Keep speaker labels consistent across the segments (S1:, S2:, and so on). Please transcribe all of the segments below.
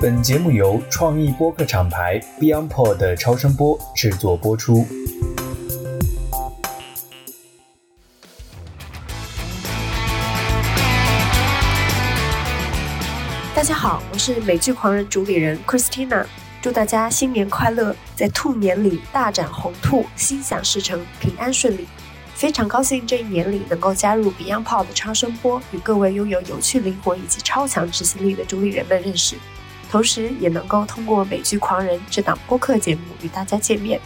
S1: 本节目由创意播客厂牌 BeyondPod 超声波制作播出。
S2: 大家好，我是美剧狂人主理人 Christina，祝大家新年快乐，在兔年里大展宏兔，心想事成，平安顺利。非常高兴这一年里能够加入 BeyondPod 超声波，与各位拥有有趣灵魂以及超强执行力的主理人们认识，同时也能够通过美剧狂人这档播客节目与大家见面。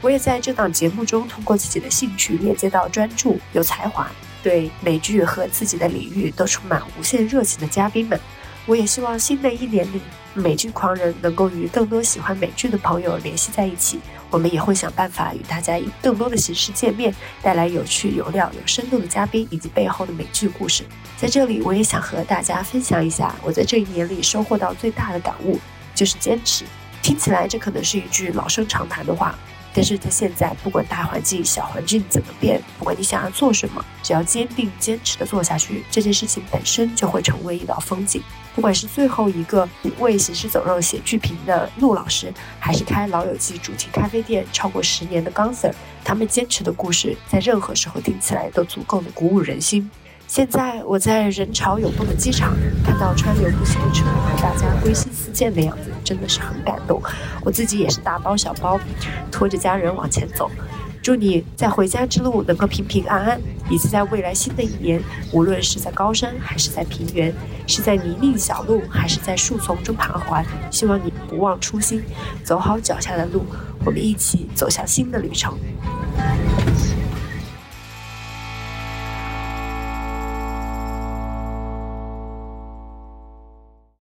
S2: 我也在这档节目中通过自己的兴趣链接到专注、有才华、对美剧和自己的领域都充满无限热情的嘉宾们。我也希望新的一年里，美剧狂人能够与更多喜欢美剧的朋友联系在一起。我们也会想办法与大家以更多的形式见面，带来有趣、有料、有深度的嘉宾以及背后的美剧故事。在这里，我也想和大家分享一下我在这一年里收获到最大的感悟，就是坚持。听起来这可能是一句老生常谈的话。但是在现在，不管大环境、小环境怎么变，不管你想要做什么，只要坚定、坚持的做下去，这件事情本身就会成为一道风景。不管是最后一个为《行尸走肉》写剧评的陆老师，还是开《老友记》主题咖啡店超过十年的钢 Sir，他们坚持的故事，在任何时候听起来都足够的鼓舞人心。现在我在人潮涌动的机场，看到川流不息的车和大家归心似见的样子，真的是很感动。我自己也是大包小包，拖着家人往前走。祝你在回家之路能够平平安安，以及在未来新的一年，无论是在高山还是在平原，是在泥泞小路还是在树丛中徘徊，希望你不忘初心，走好脚下的路，我们一起走向新的旅程。